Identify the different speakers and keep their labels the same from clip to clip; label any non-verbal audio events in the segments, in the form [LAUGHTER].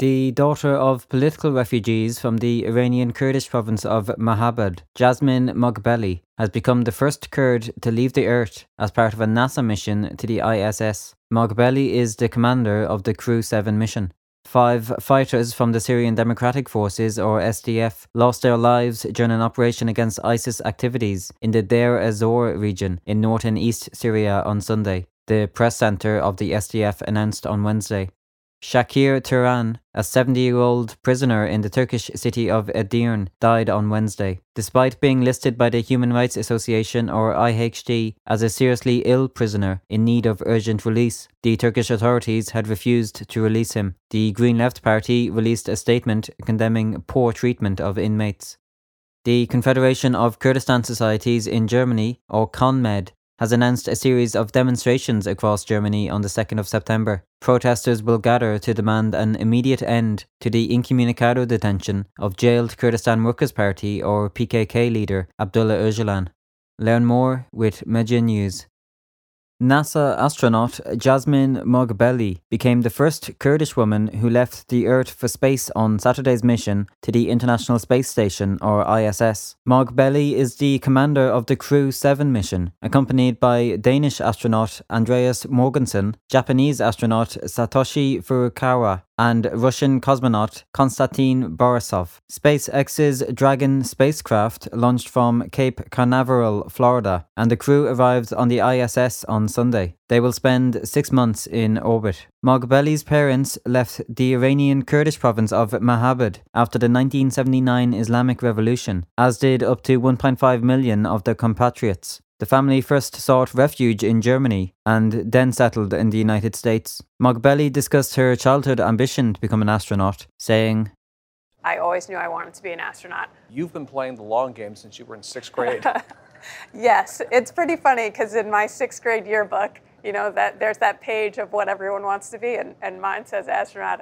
Speaker 1: The daughter of political refugees from the Iranian Kurdish province of Mahabad, Jasmin Moghbeli, has become the first Kurd to leave the Earth as part of a NASA mission to the ISS. Moghbeli is the commander of the Crew 7 mission. Five fighters from the Syrian Democratic Forces, or SDF, lost their lives during an operation against ISIS activities in the Deir ez-Zor region in northern East Syria on Sunday, the press center of the SDF announced on Wednesday. Shakir Turan, a 70 year old prisoner in the Turkish city of Edirne, died on Wednesday. Despite being listed by the Human Rights Association or IHD as a seriously ill prisoner in need of urgent release, the Turkish authorities had refused to release him. The Green Left Party released a statement condemning poor treatment of inmates. The Confederation of Kurdistan Societies in Germany, or KON-MED, has announced a series of demonstrations across Germany on the 2nd of September. Protesters will gather to demand an immediate end to the incommunicado detention of jailed Kurdistan Workers' Party or PKK leader Abdullah Öcalan. Learn more with Medya News. NASA astronaut Jasmin Moghbeli became the first Kurdish woman who left the Earth for space on Saturday's mission to the International Space Station, or ISS. Moghbeli is the commander of the Crew 7 mission, accompanied by Danish astronaut Andreas Mogensen, Japanese astronaut Satoshi Furukawa, and Russian cosmonaut Konstantin Borisov. SpaceX's Dragon spacecraft launched from Cape Canaveral, Florida, and the crew arrived on the ISS on Sunday. They will spend six months in orbit. Moghbeli's parents left the Iranian Kurdish province of Mahabad after the 1979 Islamic Revolution, as did up to 1.5 million of their compatriots. The family first sought refuge in Germany and then settled in the United States. Moghbeli discussed her childhood ambition to become an astronaut, saying,
Speaker 2: I always knew I wanted to be an astronaut.
Speaker 3: You've been playing the long game since you were in sixth grade. [LAUGHS]
Speaker 2: Yes, it's pretty funny because in my sixth grade yearbook, you know, that there's that page of what everyone wants to be, and, and mine says astronaut.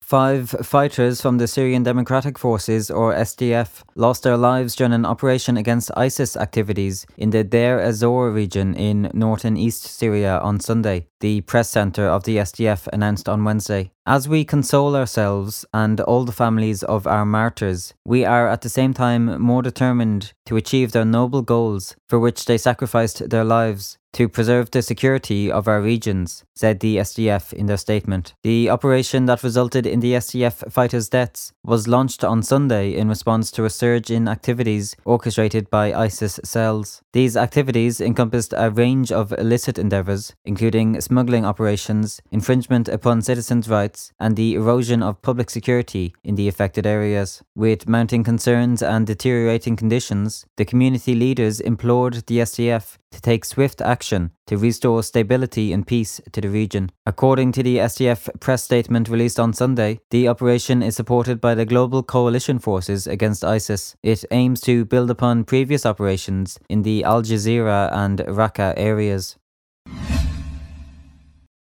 Speaker 1: Five fighters from the Syrian Democratic Forces, or SDF, lost their lives during an operation against ISIS activities in the Deir ez-Zor region in northern East Syria on Sunday, the press center of the SDF announced on Wednesday. As we console ourselves and all the families of our martyrs, we are at the same time more determined to achieve their noble goals for which they sacrificed their lives to preserve the security of our regions, said the SDF in their statement. The operation that resulted in the SDF fighters' deaths was launched on Sunday in response to a surge in activities orchestrated by ISIS cells. These activities encompassed a range of illicit endeavours, including smuggling operations, infringement upon citizens' rights, and the erosion of public security in the affected areas. With mounting concerns and deteriorating conditions, the community leaders implored the SDF to take swift action to restore stability and peace to the region. According to the SDF press statement released on Sunday, the operation is supported by the Global Coalition Forces against ISIS. It aims to build upon previous operations in the Al Jazeera and Raqqa areas.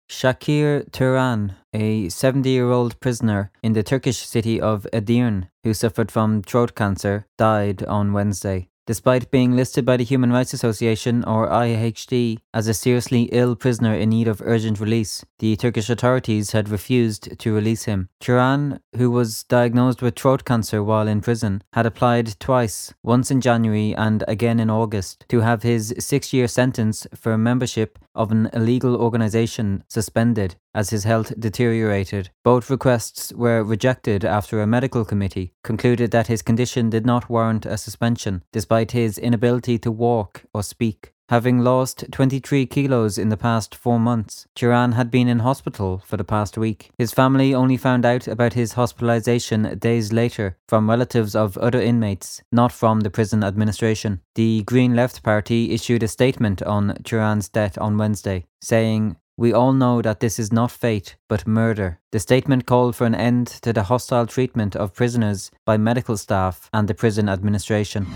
Speaker 1: Shakir Turan, a 70 year old prisoner in the Turkish city of Edirne who suffered from throat cancer, died on Wednesday. Despite being listed by the Human Rights Association, or IHD, as a seriously ill prisoner in need of urgent release, the Turkish authorities had refused to release him. Turan, who was diagnosed with throat cancer while in prison, had applied twice, once in January and again in August, to have his six year sentence for membership of an illegal organisation suspended as his health deteriorated. Both requests were rejected after a medical committee concluded that his condition did not warrant a suspension, despite his inability to walk or speak. Having lost 23 kilos in the past four months, Turan had been in hospital for the past week. His family only found out about his hospitalization days later from relatives of other inmates, not from the prison administration. The Green Left Party issued a statement on Turan's death on Wednesday, saying, we all know that this is not fate, but murder. The statement called for an end to the hostile treatment of prisoners by medical staff and the prison administration.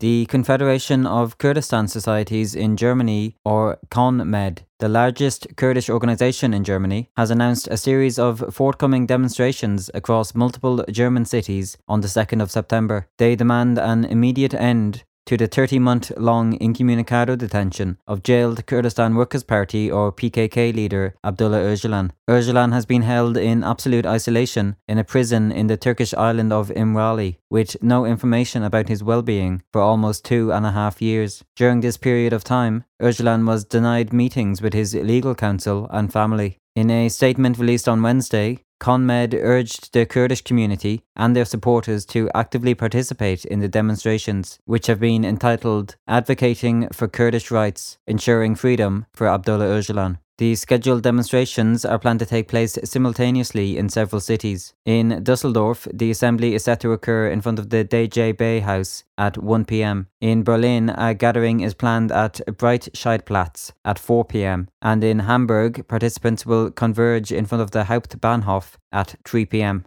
Speaker 1: The Confederation of Kurdistan Societies in Germany, or KON-MED, the largest Kurdish organisation in Germany, has announced a series of forthcoming demonstrations across multiple German cities on the 2nd of September. They demand an immediate end to the 30 month long incommunicado detention of jailed Kurdistan Workers' Party or PKK leader Abdullah Öcalan. Öcalan has been held in absolute isolation in a prison in the Turkish island of Imrali, with no information about his well being for almost two and a half years. During this period of time, Öcalan was denied meetings with his legal counsel and family. In a statement released on Wednesday, KON-MED urged the Kurdish community and their supporters to actively participate in the demonstrations, which have been entitled Advocating for Kurdish Rights, Ensuring Freedom for Abdullah Öcalan. The scheduled demonstrations are planned to take place simultaneously in several cities. In Dusseldorf, the assembly is set to occur in front of the DGB House at 1 pm. In Berlin, a gathering is planned at Breitscheidplatz at 4 pm. And in Hamburg, participants will converge in front of the Hauptbahnhof at 3 pm.